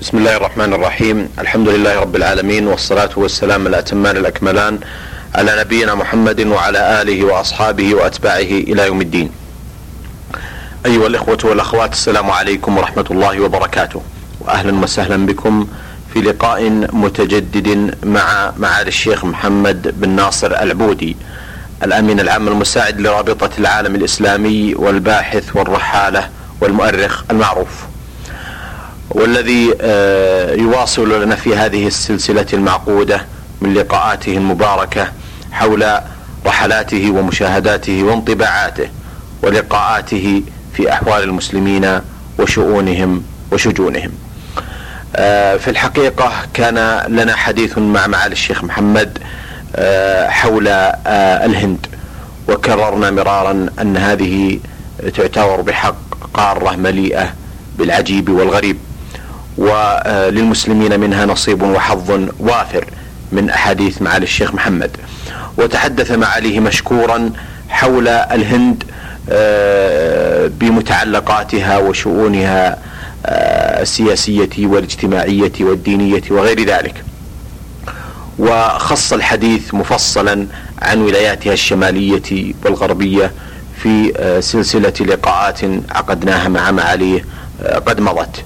بسم الله الرحمن الرحيم. الحمد لله رب العالمين والصلاة والسلام الأتمان الأكملان على نبينا محمد وعلى آله وأصحابه وأتباعه إلى يوم الدين. أيها الإخوة والأخوات السلام عليكم ورحمة الله وبركاته. وأهلا وسهلا بكم في لقاء متجدد مع معالي الشيخ محمد بن ناصر العبودي الأمين العام المساعد لرابطة العالم الإسلامي والباحث والرحالة والمؤرخ المعروف. والذي آه، يواصل لنا في هذه السلسلة المعقودة من لقاءاته المباركة حول رحلاته ومشاهداته وانطباعاته ولقاءاته في أحوال المسلمين وشؤونهم وشجونهم. آه، في الحقيقة كان لنا حديث مع معالي الشيخ محمد آه، حول الهند وكررنا مرارا أن هذه تعتبر بحق قارة مليئة بالعجيب والغريب. وللمسلمين منها نصيب وحظ وافر من أحاديث معالي الشيخ محمد. وتحدث معاليه مشكورا حول الهند آه، بمتعلقاتها وشؤونها آه، السياسية والاجتماعية والدينية وغير ذلك. وخص الحديث مفصلا عن ولاياتها الشمالية والغربية في آه، سلسلة لقاءات عقدناها مع معاليه قد مضت.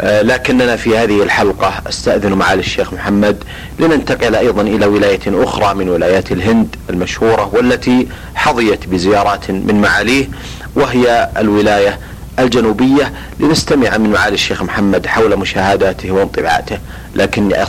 لكننا في هذه الحلقة أستأذن معالي الشيخ محمد لننتقل أيضا إلى ولاية أخرى من ولايات الهند المشهورة والتي حظيت بزيارات من معاليه وهي الولاية الجنوبية لنستمع من معالي الشيخ محمد حول مشاهداته وانطباعاته. لكني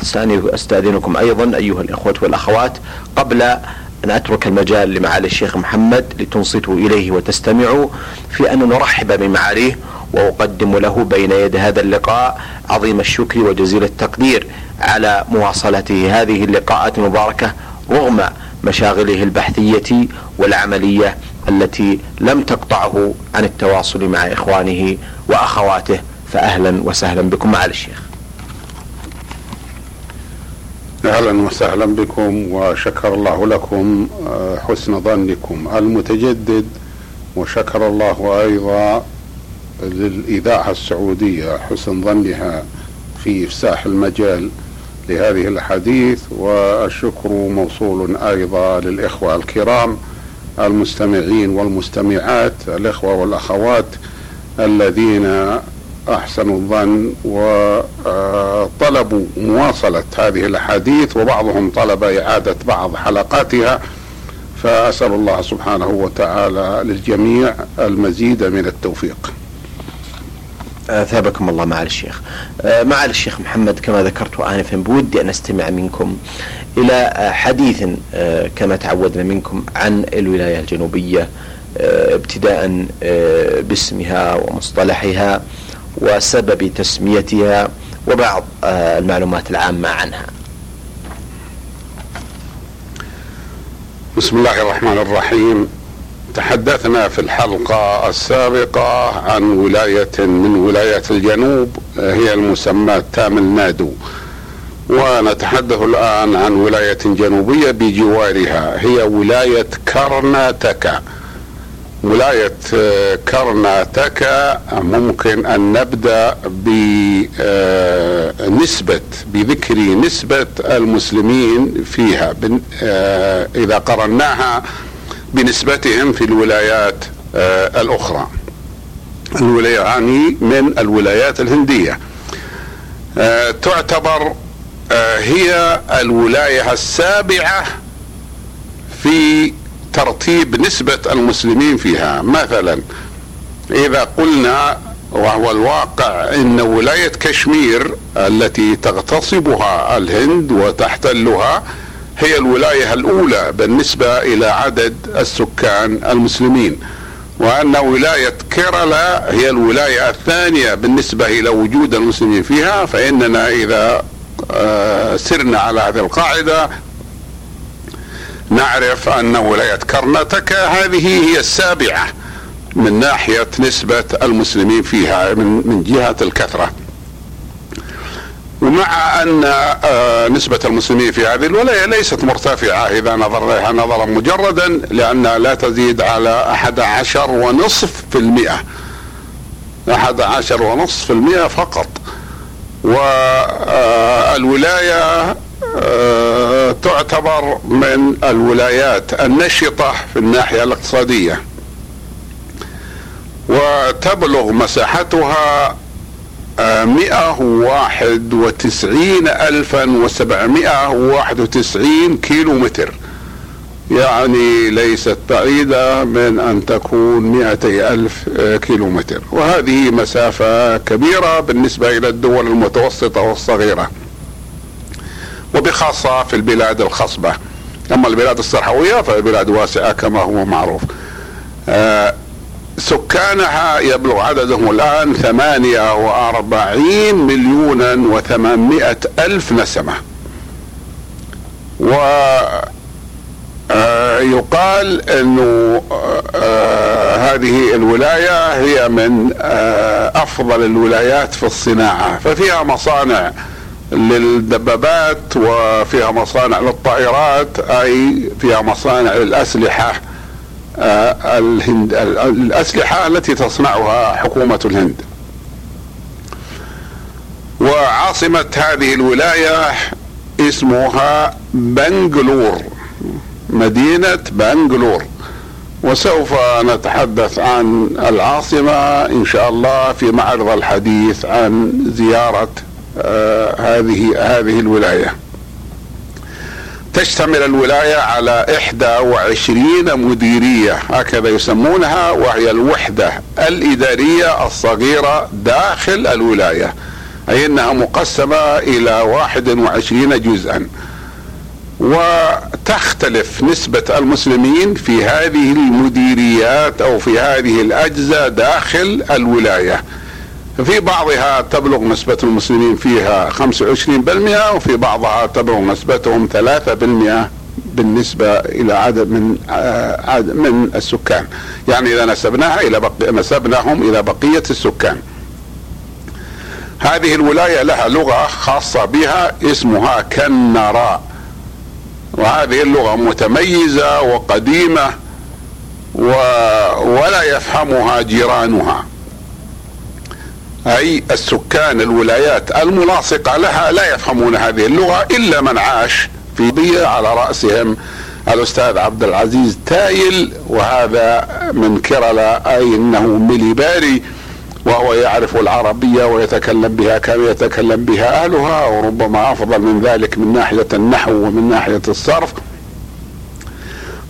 أستأذنكم أيضا أيها الإخوة والأخوات قبل أن أترك المجال لمعالي الشيخ محمد لتنصتوا إليه وتستمعوا في أن نرحب بمعاليه وأقدم له بين يدي هذا اللقاء عظيم الشكر وجزيل التقدير على مواصلته هذه اللقاءات المباركة رغم مشاغله البحثية والعملية التي لم تقطعه عن التواصل مع إخوانه وأخواته فاهلا وسهلا بكم مع الشيخ. أهلا وسهلا بكم وشكر الله لكم آه، حسن ظنكم المتجدد وشكر الله أيضا للإذاعة السعودية حسن ظنها في إفساح المجال لهذه الحديث والشكر موصول أيضا للإخوة الكرام المستمعين والمستمعات الإخوة والأخوات الذين أحسنوا الظن وطلبوا مواصلة هذه الأحاديث وبعضهم طلب إعادة بعض حلقاتها. فأسأل الله سبحانه وتعالى للجميع المزيد من التوفيق. اثابكم الله معالي الشيخ. آه، معالي الشيخ محمد كما ذكرت انفا بودي أن أستمع منكم إلى آه، حديث آه، كما تعودنا منكم عن الولاية الجنوبية ابتداء باسمها ومصطلحها وسبب تسميتها وبعض المعلومات العامة عنها. بسم الله الرحمن الرحيم تحدثنا في الحلقة السابقة عن ولاية من ولايات الجنوب هي المسماة تامل نادو ونتحدث الآن عن ولاية جنوبية بجوارها هي ولاية كرناتكا ولاية كرناتكا ممكن أن نبدأ بنسبة بذكر نسبة المسلمين فيها آه، إذا قرناها بنسبتهم في الولايات آه الأخرى. الولاية من الولايات الهندية. آه تعتبر آه هي الولاية السابعة في ترتيب نسبة المسلمين فيها. مثلا إذا قلنا وهو الواقع إن ولاية كشمير التي تغتصبها الهند وتحتلها هي الولاية الأولى بالنسبة إلى عدد السكان المسلمين وأن ولاية كيرلا هي الولاية الثانية بالنسبة إلى وجود المسلمين فيها فإننا إذا آه، سرنا على هذه القاعدة نعرف أن ولاية كرناتكا هذه هي السابعة من ناحية نسبة المسلمين فيها من جهة الكثرة. ومع أن آه، نسبة المسلمين في هذه الولاية ليست مرتفعة إذا نظرنا نظرا مجردا لأنها لا تزيد على أحد عشر ونصف في المئة. أحد عشر ونصف في المئة فقط. والولاية آه، تعتبر من الولايات النشطة في الناحية الاقتصادية. وتبلغ مساحتها مئة واحد وتسعين ألفا وسبعمائة وواحد وتسعين كيلو متر يعني ليست بعيدة من أن تكون مئتي ألف كيلو متر وهذه مسافة كبيرة بالنسبة إلى الدول المتوسطة والصغيرة. وبخاصة في البلاد الخصبة. أما البلاد الصحراوية فالبلاد واسعة كما هو معروف. آه، سكانها يبلغ عددهم الآن ثمانية وأربعين مليونا وثمانمائة ألف نسمة. و آه، يقال إنه آه، هذه الولاية هي من أفضل الولايات في الصناعة ففيها مصانع للدبابات وفيها مصانع للطائرات أي فيها مصانع للأسلحة. آه، الهند الأسلحة التي تصنعها حكومة الهند. وعاصمة هذه الولاية اسمها بنغلور مدينة بنغلور. وسوف نتحدث عن العاصمة إن شاء الله في معرض الحديث عن زيارة آه، هذه هذه الولاية. تشتمل الولاية على 21 مديرية هكذا يسمونها وهي الوحدة الإدارية الصغيرة داخل الولاية أي أنها مقسمة إلى 21 جزءا. وتختلف نسبة المسلمين في هذه المديريات أو في هذه الأجزاء داخل الولاية. في بعضها تبلغ نسبة المسلمين فيها 25% وفي بعضها تبلغ نسبتهم 3% بالنسبة إلى عدد من آه، عدد من السكان. يعني إذا نسبناها إلى بقي نسبناهم إلى بقية السكان. هذه الولاية لها لغة خاصة بها اسمها كنراء وهذه اللغة متميزة وقديمة و... ولا يفهمها جيرانها. أي السكان الولايات الملاصقة لها لا يفهمون هذه اللغة إلا من عاش في بيئة على رأسهم الأستاذ عبد العزيز تايل وهذا من كرلا أي إنه مليباري وهو يعرف العربية ويتكلم بها كما يتكلم بها أهلها وربما أفضل من ذلك من ناحية النحو ومن ناحية الصرف.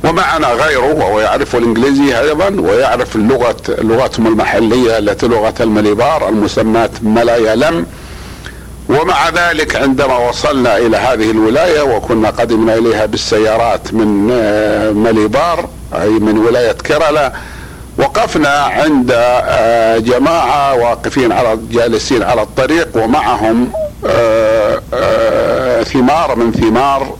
ومعنا غيره وهو يعرف الإنجليزي أيضا ويعرف اللغة لغتهم المحلية التي لغة المليبار المسماة ملايالم ومع ذلك عندما وصلنا إلى هذه الولاية وكنا قدمنا إليها بالسيارات من آه، مليبار أي من ولاية كيرالا وقفنا عند آه، جماعة واقفين على جالسين على الطريق ومعهم آه، ثمار من ثمار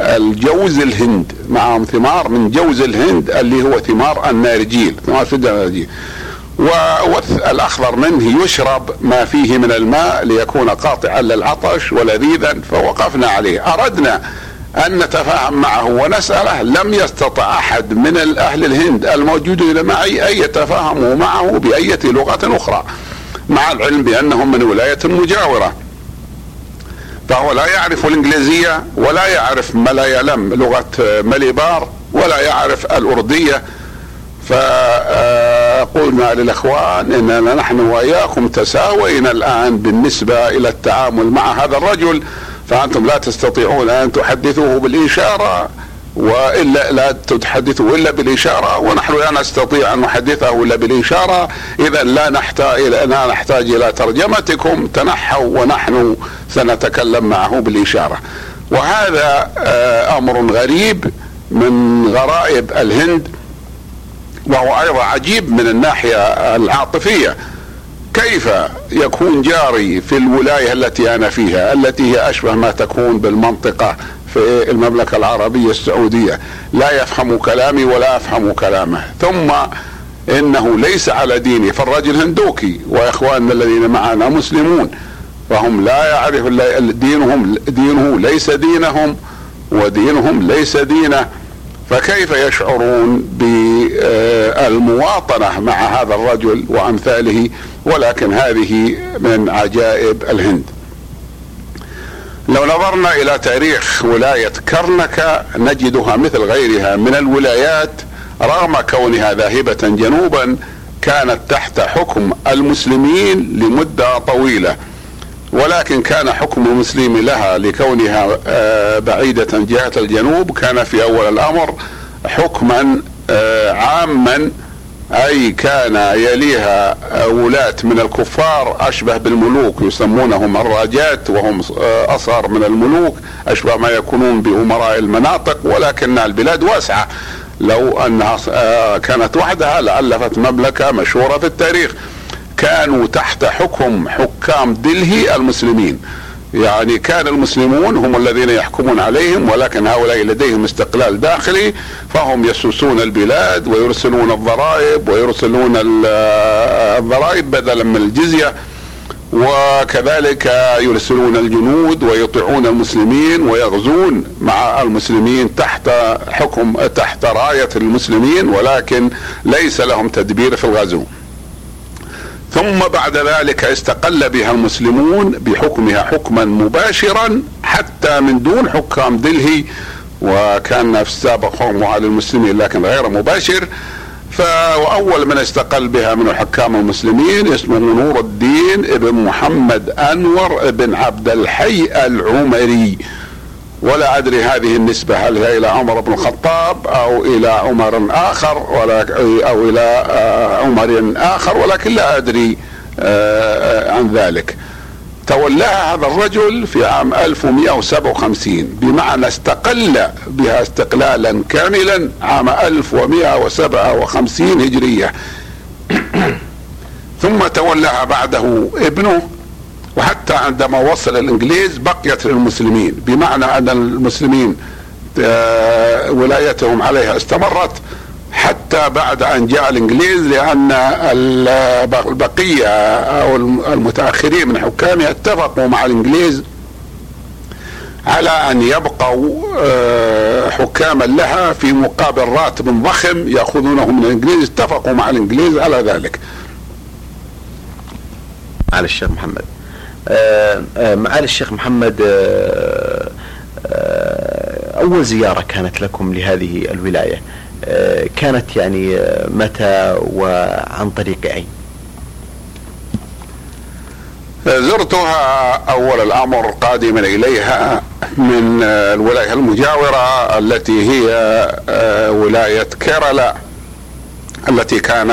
الجوز الهند معهم ثمار من جوز الهند اللي هو ثمار النارجيل ثمار شجر النارجيل. والاخضر منه يشرب ما فيه من الماء ليكون قاطعا للعطش ولذيذا فوقفنا عليه. أردنا أن نتفاهم معه ونسأله لم يستطع أحد من أهل الهند الموجودين معي أن يتفاهموا معه بأية لغة أخرى مع العلم بأنهم من ولاية مجاورة. فهو لا يعرف الإنجليزية ولا يعرف ملايلم لغة مليبار ولا يعرف الأردية. فقلنا للإخوان إننا نحن وإياكم تساوينا الآن بالنسبة إلى التعامل مع هذا الرجل. فأنتم لا تستطيعون أن تحدثوه بالإشارة. وإلا لا تتحدثوا إلا بالإشارة ونحن لا نستطيع أن نحدثه إلا بالإشارة. إذا لا نحتاج لا نحتاج إلى ترجمتكم تنحوا ونحن سنتكلم معه بالإشارة. وهذا آه، أمر غريب من غرائب الهند وهو أيضا عجيب من الناحية العاطفية. كيف يكون جاري في الولاية التي أنا فيها التي هي أشبه ما تكون بالمنطقة في المملكة العربية السعودية. لا يفهم كلامي ولا أفهم كلامه. ثم إنه ليس على ديني فالرجل هندوكي. وإخواننا الذين معنا مسلمون. فهم لا يعرف دينهم دينه ليس دينهم ودينهم ليس دينه. فكيف يشعرون بالمواطنة مع هذا الرجل وأمثاله؟ ولكن هذه من عجائب الهند. لو نظرنا إلى تاريخ ولاية كرنكه نجدها مثل غيرها من الولايات رغم كونها ذاهبة جنوبا كانت تحت حكم المسلمين لمدة طويلة. ولكن كان حكم المسلم لها لكونها آه، بعيدة جهة الجنوب كان في أول الأمر حكما آه، عاما أي كان يليها ولاة من الكفار أشبه بالملوك يسمونهم الراجات وهم آه، أصغر من الملوك أشبه ما يكونون بأمراء المناطق ولكن البلاد واسعة. لو أنها كانت وحدها لألفت مملكة مشهورة في التاريخ. كانوا تحت حكم حكام دلهي المسلمين. يعني كان المسلمون هم الذين يحكمون عليهم ولكن هؤلاء لديهم استقلال داخلي فهم يسوسون البلاد ويرسلون الضرائب ويرسلون الضرائب بدلا من الجزية وكذلك يرسلون الجنود ويطيعون المسلمين ويغزون مع المسلمين تحت حكم تحت راية المسلمين ولكن ليس لهم تدبير في الغزو. ثم بعد ذلك استقل بها المسلمون بحكمها حكما مباشرا حتى من دون حكام دلهي وكان في السابق حكمه على المسلمين لكن غير مباشر. فأول من استقل بها من الحكام المسلمين اسمه نور الدين ابن محمد أنور بن عبد الحي العمري. ولا أدري هذه النسبة هل هي إلى عمر بن الخطاب أو إلى عمر آخر ولا أو إلى آه، عمر آخر ولكن لا أدري آه، عن ذلك. تولاها هذا الرجل في عام 1157 بمعنى استقل بها استقلالا كاملا عام 1157 هجرية. ثم تولاها بعده ابنه وحتى عندما وصل الإنجليز بقيت للمسلمين بمعنى أن المسلمين آه، ولايتهم عليها استمرت حتى بعد أن جاء الإنجليز لأن البقية أو المتأخرين من حكامها اتفقوا مع الإنجليز على أن يبقوا آه، حكاما لها في مقابل راتب ضخم يأخذونه من الإنجليز اتفقوا مع الإنجليز على ذلك. على الشيخ محمد. آه، آه، معالي الشيخ محمد آه، أول زيارة كانت لكم لهذه الولاية كانت يعني متى وعن طريق أين؟ زرتها أول الأمر قادما إليها من الولاية المجاورة التي هي ولاية كيرلا التي كان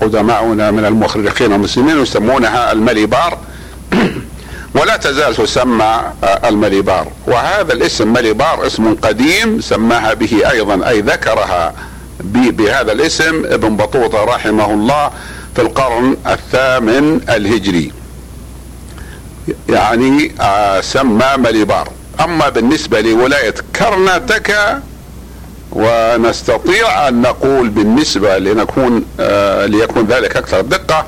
قدماؤنا من المخرجين المسلمين يسمونها المليبار ولا تزال تسمى آه، المليبار. وهذا الاسم مليبار اسم قديم سماها به أيضا أي ذكرها بهذا الاسم ابن بطوطة رحمه الله في القرن الثامن الهجري. يعني آه، سمى مليبار. أما بالنسبة لولاية كرناتكا ونستطيع أن نقول بالنسبة لنكون آه، ليكون ذلك أكثر دقة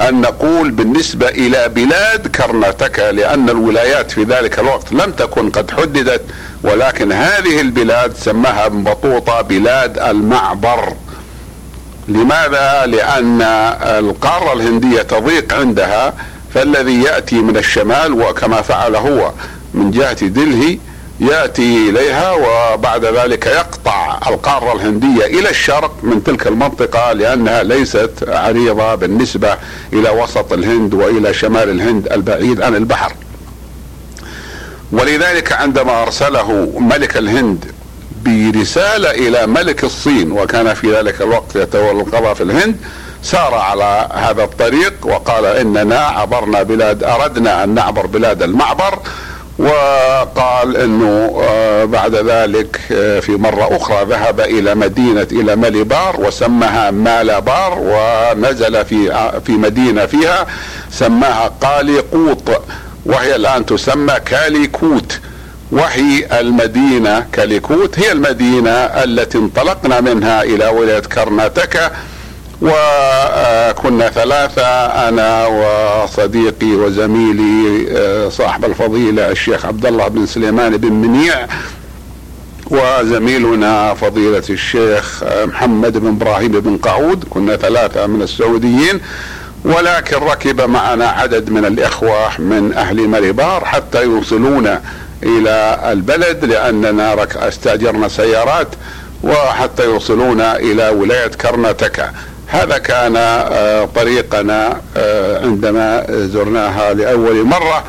أن نقول بالنسبة إلى بلاد كرناتكا لأن الولايات في ذلك الوقت لم تكن قد حددت ولكن هذه البلاد سماها ابن بطوطة بلاد المعبر لماذا؟ لأن القارة الهندية تضيق عندها فالذي يأتي من الشمال وكما فعل هو من جهة دلهي يأتي إليها وبعد ذلك يقطع القارة الهندية إلى الشرق من تلك المنطقة لأنها ليست عريضة بالنسبة إلى وسط الهند وإلى شمال الهند البعيد عن البحر. ولذلك عندما أرسله ملك الهند برسالة إلى ملك الصين وكان في ذلك الوقت يتولى القضاء في الهند سار على هذا الطريق وقال إننا عبرنا بلاد أردنا أن نعبر بلاد المعبر وقال إنه آه، بعد ذلك آه، في مرة أخرى ذهب إلى مدينة إلى ماليبار وسماها مالابار ونزل في آه، في مدينة فيها سماها قاليقوط وهي الآن تسمى كاليكوت. وهي المدينة كاليكوت هي المدينة التي انطلقنا منها إلى ولاية كرناتكا. وكنا ثلاثة أنا وصديقي وزميلي آه، صاحب الفضيلة الشيخ عبد الله بن سليمان بن منيع وزميلنا فضيلة الشيخ محمد بن إبراهيم بن قعود كنا ثلاثة من السعوديين ولكن ركب معنا عدد من الإخوة من أهل مريبار حتى يوصلونا إلى البلد لأننا استأجرنا سيارات وحتى يوصلونا إلى ولاية كرناتكا هذا كان آه، طريقنا آه، عندما زرناها لأول مرة.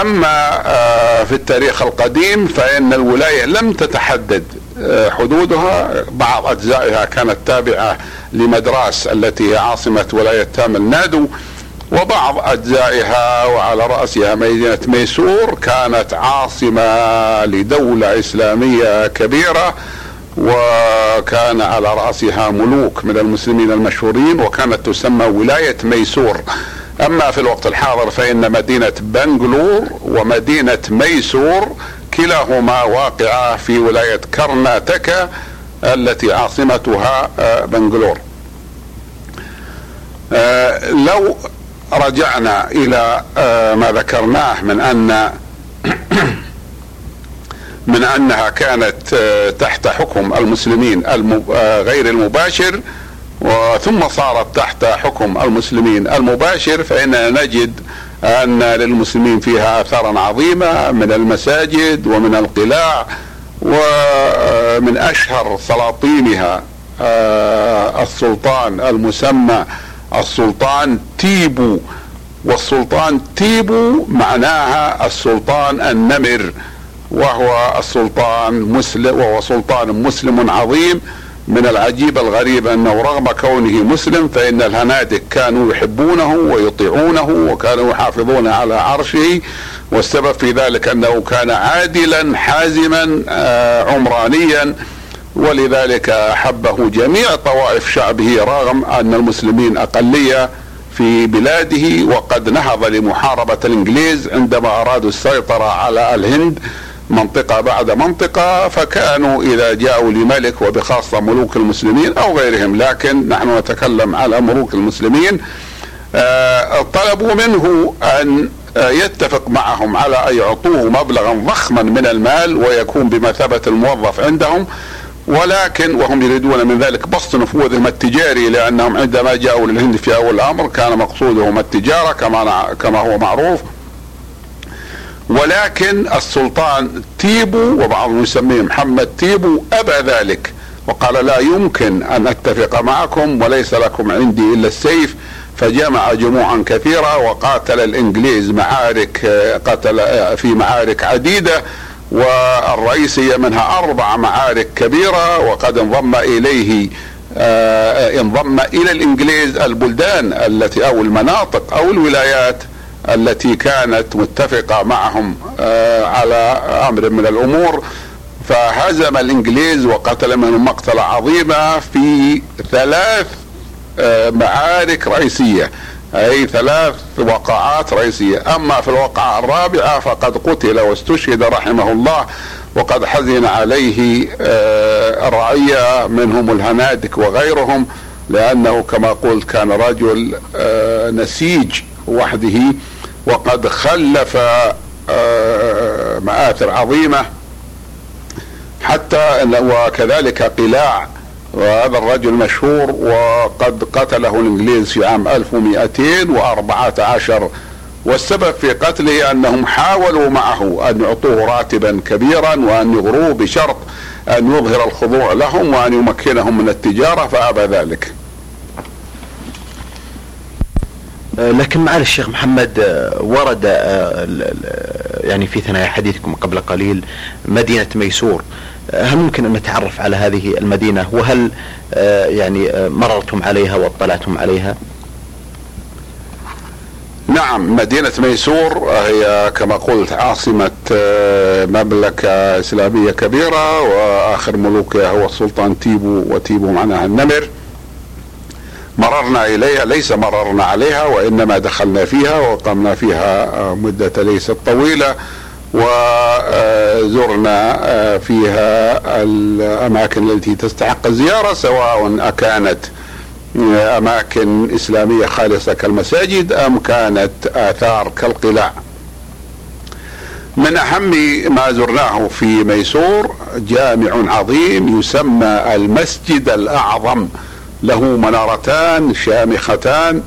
اما آه، في التاريخ القديم فإن الولاية لم تتحدد حدودها. بعض أجزائها كانت تابعة لمدراس التي هي عاصمة ولاية تامل نادو. وبعض أجزائها وعلى رأسها مدينة ميسور كانت عاصمة لدولة إسلامية كبيرة. وكان على رأسها ملوك من المسلمين المشهورين وكانت تسمى ولاية ميسور. أما في الوقت الحاضر فإن مدينة بنغلور ومدينة ميسور كلاهما واقعة في ولاية كرناتكا التي عاصمتها آه، بنغلور. آه، لو رجعنا إلى آه، ما ذكرناه من أن من أنها كانت تحت حكم المسلمين غير المباشر وثم صارت تحت حكم المسلمين المباشر فإننا نجد أن للمسلمين فيها آثارا عظيمة من المساجد ومن القلاع ومن أشهر سلاطينها آه، السلطان المسمى السلطان تيبو والسلطان تيبو معناها السلطان النمر. وهو السلطان مسلم وهو سلطان مسلم عظيم. من العجيب الغريب أنه رغم كونه مسلم فإن الهنادك كانوا يحبونه ويطيعونه وكانوا يحافظون على عرشه. والسبب في ذلك أنه كان عادلا حازما آه، عمرانيا. ولذلك أحبه جميع طوائف شعبه رغم أن المسلمين أقلية في بلاده. وقد نهض لمحاربة الإنجليز عندما أرادوا السيطرة على الهند. منطقة بعد منطقة فكانوا إذا جاءوا لملك وبخاصة ملوك المسلمين أو غيرهم لكن نحن نتكلم على ملوك المسلمين آه، طلبوا منه أن آه، يتفق معهم على أن يعطوه مبلغا ضخما من المال ويكون بمثابة الموظف عندهم ولكن وهم يريدون من ذلك بسط نفوذهم التجاري لأنهم عندما جاءوا للهند في أول الأمر كان مقصودهم التجارة كما كما هو معروف ولكن السلطان تيبو وبعضهم يسميه محمد تيبو أبى ذلك وقال لا يمكن أن أتفق معكم وليس لكم عندي إلا السيف. فجمع جموعا كثيرة وقاتل الإنجليز معارك قتل في معارك عديدة والرئيسيه منها أربع معارك كبيرة وقد انضم إليه آه، انضم إلى الإنجليز البلدان التي أو المناطق أو الولايات. التي كانت متفقة معهم آه، على أمر من الأمور فهزم الإنجليز وقتل منهم مقتلة عظيمة في ثلاث آه، معارك رئيسية أي ثلاث وقعات رئيسية. أما في الوقعة الرابعة فقد قتل واستشهد رحمه الله وقد حزن عليه آه، الرعية منهم الهنادك وغيرهم لأنه كما قلت كان رجل نسيج وحده. وقد خلف آه، مآثر عظيمة حتى وكذلك قلاع وهذا الرجل مشهور وقد قتله الإنجليز في عام 1214 والسبب في قتله أنهم حاولوا معه أن يعطوه راتبا كبيرا وأن يغروه بشرط أن يظهر الخضوع لهم وأن يمكنهم من التجارة فأبى ذلك. آه، لكن معالي الشيخ محمد آه، ورد آه، يعني في ثنايا حديثكم قبل قليل مدينة ميسور. هل ممكن أن نتعرف على هذه المدينة؟ وهل يعني مررتم عليها واطلعتم عليها؟ نعم مدينة ميسور هي كما قلت عاصمة مملكة إسلامية كبيرة وآخر ملوكها هو السلطان تيبو وتيبو معناها النمر. مررنا إليها ليس مررنا عليها وإنما دخلنا فيها وقمنا فيها مدة ليست طويلة وزرنا فيها الأماكن التي تستحق الزيارة سواء أكانت أماكن إسلامية خالصة كالمساجد أم كانت آثار كالقلاع. من أهم ما زرناه في ميسور جامع عظيم يسمى المسجد الأعظم له منارتان شامختان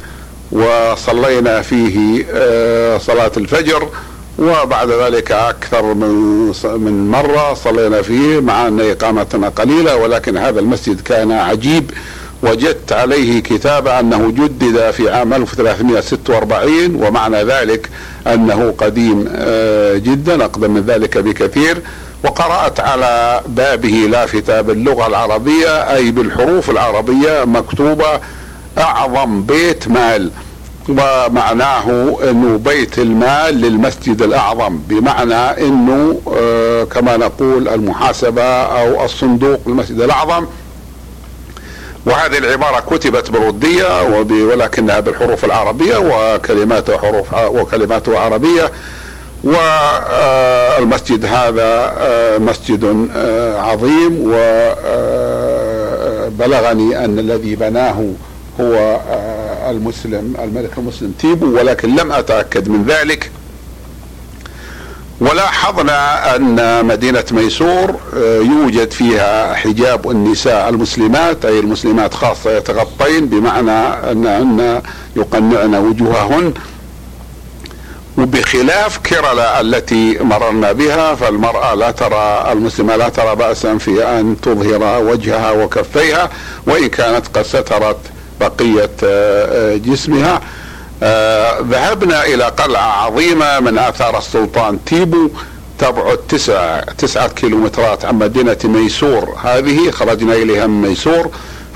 وصلينا فيه آه، صلاة الفجر وبعد ذلك أكثر من من مرة صلينا فيه مع أن إقامتنا قليلة ولكن هذا المسجد كان عجيب. وجدت عليه كتابة أنه جدد في عام 1346 ومعنى ذلك أنه قديم آه، جدا أقدم من ذلك بكثير. وقرأت على بابه لافتة باللغة العربية أي بالحروف العربية مكتوبة أعظم بيت مال ومعناه إنه بيت المال للمسجد الأعظم بمعنى إنه آه كما نقول المحاسبة أو الصندوق للمسجد الأعظم. وهذه العبارة كتبت بردية ولكنها بالحروف العربية وكلماتها حروف وكلماتها عربية. والمسجد هذا آه، مسجد آه، عظيم وبلغني أن الذي بناه هو آه، المسلم الملك المسلم تيبو ولكن لم أتأكد من ذلك. ولاحظنا أن مدينة ميسور آه، يوجد فيها حجاب النساء المسلمات أي المسلمات خاصة يتغطين بمعنى أن يقنعن وجوههن. وبخلاف كرلا التي مررنا بها فالمرأة لا ترى المسلمة لا ترى بأسا في أن تظهر وجهها وكفيها وإن كانت قد سترت بقية آه، آه، جسمها. آه ذهبنا إلى قلعة عظيمة من آثار السلطان تيبو تبعد تسع تسعة كيلومترات عن مدينة ميسور. هذه خرجنا إليها من ميسور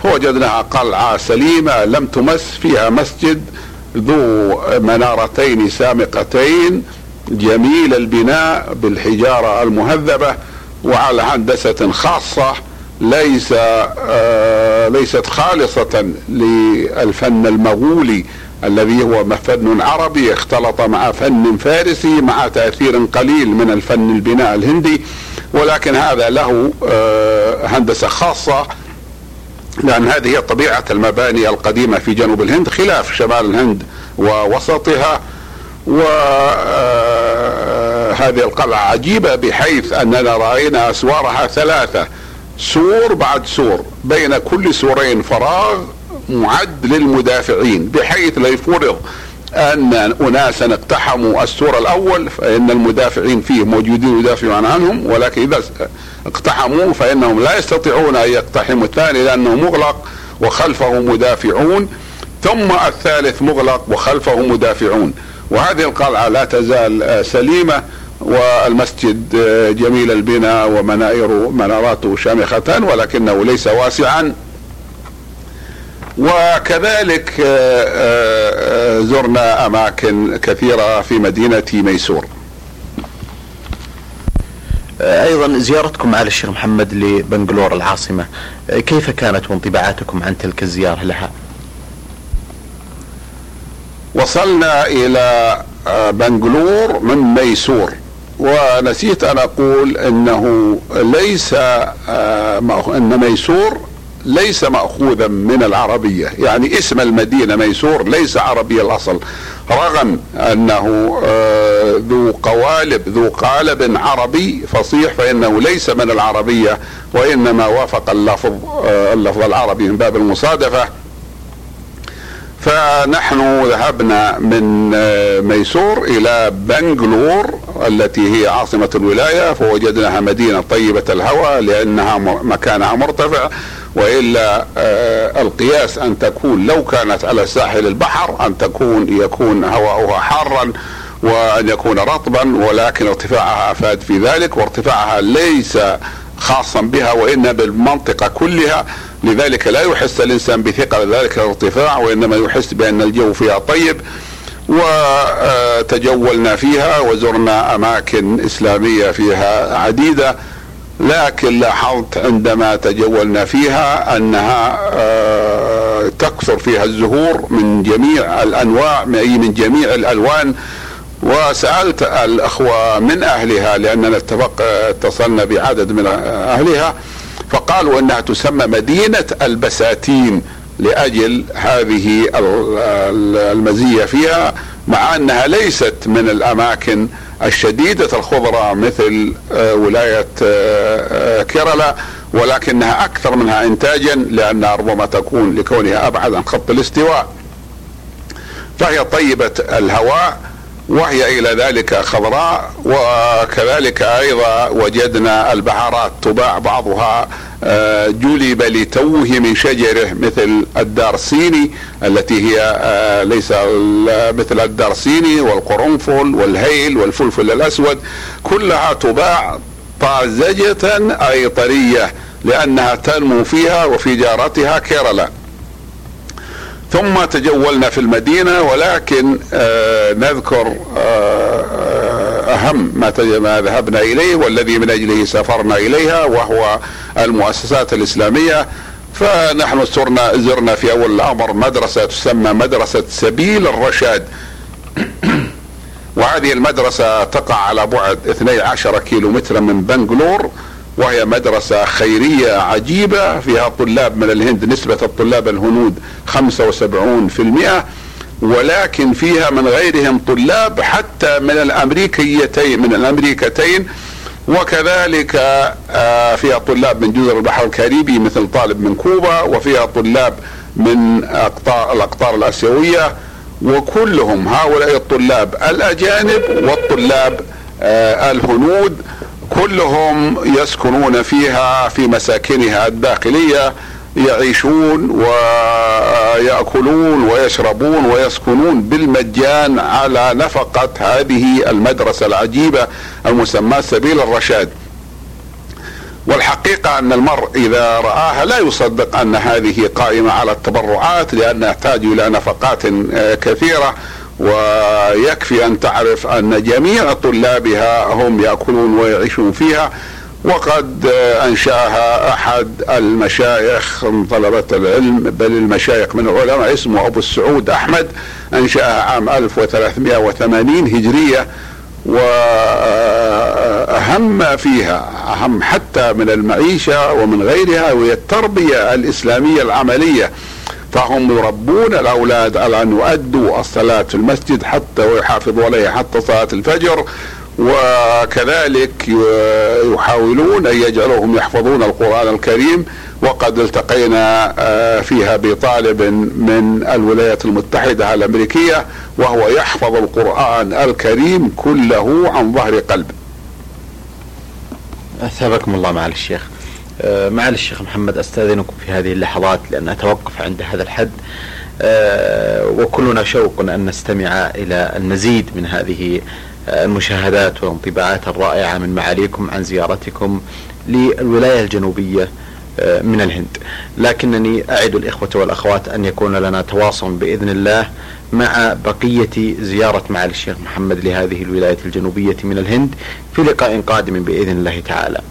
فوجدناها قلعة سليمة لم تمس فيها مسجد ذو منارتين سامقتين جميل البناء بالحجارة المهذبة وعلى هندسة خاصة ليس آه ليست خالصة للفن المغولي الذي هو فن عربي اختلط مع فن فارسي مع تأثير قليل من الفن البناء الهندي ولكن هذا له آه، هندسة خاصة لأن هذه هي طبيعة المباني القديمة في جنوب الهند خلاف شمال الهند ووسطها. وهذه آه، القلعة عجيبة بحيث أننا رأينا اسوارها ثلاثة. سور بعد سور بين كل سورين فراغ معد للمدافعين بحيث لو فرض أن أناسا اقتحموا السور الأول فإن المدافعين فيه موجودين يدافعون عنهم ولكن إذا اقتحموا فإنهم لا يستطيعون أن يقتحموا. الثاني لأنه مغلق وخلفه مدافعون ثم الثالث مغلق وخلفه مدافعون. وهذه القلعة لا تزال سليمة والمسجد جميل البناء ومنائر مناراته شامخة ولكنه ليس واسعا. وكذلك آه، آه، زرنا أماكن كثيرة في مدينة ميسور. آه، أيضا زيارتكم على الشيخ محمد لبنغلور العاصمة. كيف كانت وانطباعاتكم عن تلك الزيارة لها؟ وصلنا إلى بنغلور من ميسور. ونسيت أن أقول إنه ليس إن ميسور ليس مأخوذا من العربية. يعني اسم المدينة ميسور ليس عربي الأصل. رغم أنه آه، ذو قوالب ذو قالب عربي فصيح فإنه ليس من العربية وإنما وافق اللفظ آه، اللفظ العربي من باب المصادفة. فنحن ذهبنا من آه، ميسور إلى بنغلور التي هي عاصمة الولاية فوجدناها مدينة طيبة الهواء لأنها مكانها مرتفع. وإلا آه القياس أن تكون لو كانت على ساحل البحر أن تكون يكون هواؤها حارا وأن يكون رطبا ولكن ارتفاعها أفاد في ذلك وارتفاعها ليس خاصا بها وإنما بالمنطقة كلها. لذلك لا يحس الإنسان بثقل ذلك الارتفاع وإنما يحس بأن الجو فيها طيب. وتجولنا فيها وزرنا أماكن إسلامية فيها عديدة. لكن لاحظت عندما تجولنا فيها أنها آه، تكثر فيها الزهور من جميع الأنواع من جميع الألوان. وسألت الأخوة من أهلها لأننا اتفق اتصلنا بعدد من أهلها فقالوا إنها تسمى مدينة البساتين لأجل هذه المزية فيها مع أنها ليست من الأماكن الشديدة الخضرة مثل آه، ولاية آه، كيرلا ولكنها أكثر منها انتاجا لأنها ربما تكون لكونها أبعد عن خط الاستواء. فهي طيبة الهواء وهي إلى ذلك خضراء وكذلك أيضا وجدنا البهارات تباع بعضها آه، جلب لتوه من شجره مثل الدارسيني التي هي آه، ليس مثل الدارسيني والقرنفل والهيل والفلفل الأسود كلها تباع طازجة اي طرية لأنها تنمو فيها وفي جارتها كيرلا. ثم تجولنا في المدينة ولكن آه نذكر آه, آه، أهم ما, ذهبنا إليه والذي من أجله سافرنا إليها وهو المؤسسات الإسلامية. فنحن زرنا زرنا في أول الأمر مدرسة تسمى مدرسة سبيل الرشاد. وهذه المدرسة تقع على بعد 12 كيلو مترا من بنغلور. وهي مدرسة خيرية عجيبة فيها طلاب من الهند نسبة الطلاب الهنود 75% ولكن فيها من غيرهم طلاب حتى من الأمريكيتين من الأمريكتين وكذلك آه، فيها طلاب من جزر البحر الكاريبي مثل طالب من كوبا وفيها طلاب من أقطار الأقطار الآسيوية وكلهم هؤلاء الطلاب الأجانب والطلاب آه، الهنود. كلهم يسكنون فيها في مساكنها الداخلية يعيشون ويأكلون ويشربون ويسكنون بالمجان على نفقة هذه المدرسة العجيبة المسماة سبيل الرشاد. والحقيقة أن المرء إذا رآها لا يصدق أن هذه قائمة على التبرعات لأنها تحتاج إلى نفقات كثيرة. ويكفي أن تعرف أن جميع طلابها هم يأكلون ويعيشون فيها وقد أنشأها أحد المشايخ من طلبة العلم بل المشايخ من العلماء اسمه أبو السعود أحمد أنشأها عام 1380 هجرية وأهم ما فيها أهم حتى من المعيشة ومن غيرها وهي التربية الإسلامية العملية. فهم يربون الأولاد على أن يؤدوا الصلاة في المسجد حتى ويحافظوا عليها حتى صلاة الفجر وكذلك يحاولون أن يجعلوهم يحفظون القرآن الكريم وقد التقينا آه، فيها بطالب من الولايات المتحدة الأمريكية وهو يحفظ القرآن الكريم كله عن ظهر قلب. أثابكم الله معالي الشيخ. آه، معالي الشيخ محمد أستاذنكم في هذه اللحظات لأن أتوقف عند هذا الحد. آه، وكلنا شوق أن نستمع إلى المزيد من هذه آه، المشاهدات والانطباعات الرائعة من معاليكم عن زيارتكم للولاية الجنوبية من الهند. لكنني أعد الإخوة والأخوات أن يكون لنا تواصل بإذن الله مع بقية زيارة معالي الشيخ محمد لهذه الولاية الجنوبية من الهند في لقاء قادم بإذن الله تعالى.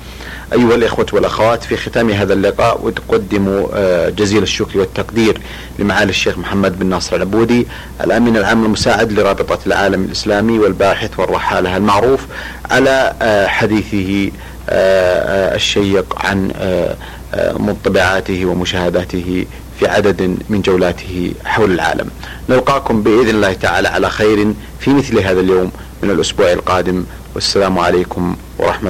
أيها الإخوة والأخوات في ختام هذا اللقاء أقدم آه، جزيل الشكر والتقدير لمعالي الشيخ محمد بن ناصر العبودي الأمين العام المساعد لرابطة العالم الإسلامي والباحث والرحالة المعروف على آه، حديثه آه، الشيق عن مطبعاته ومشاهداته في عدد من جولاته حول العالم. نلقاكم بإذن الله تعالى على خير في مثل هذا اليوم من الأسبوع القادم. والسلام عليكم ورحمة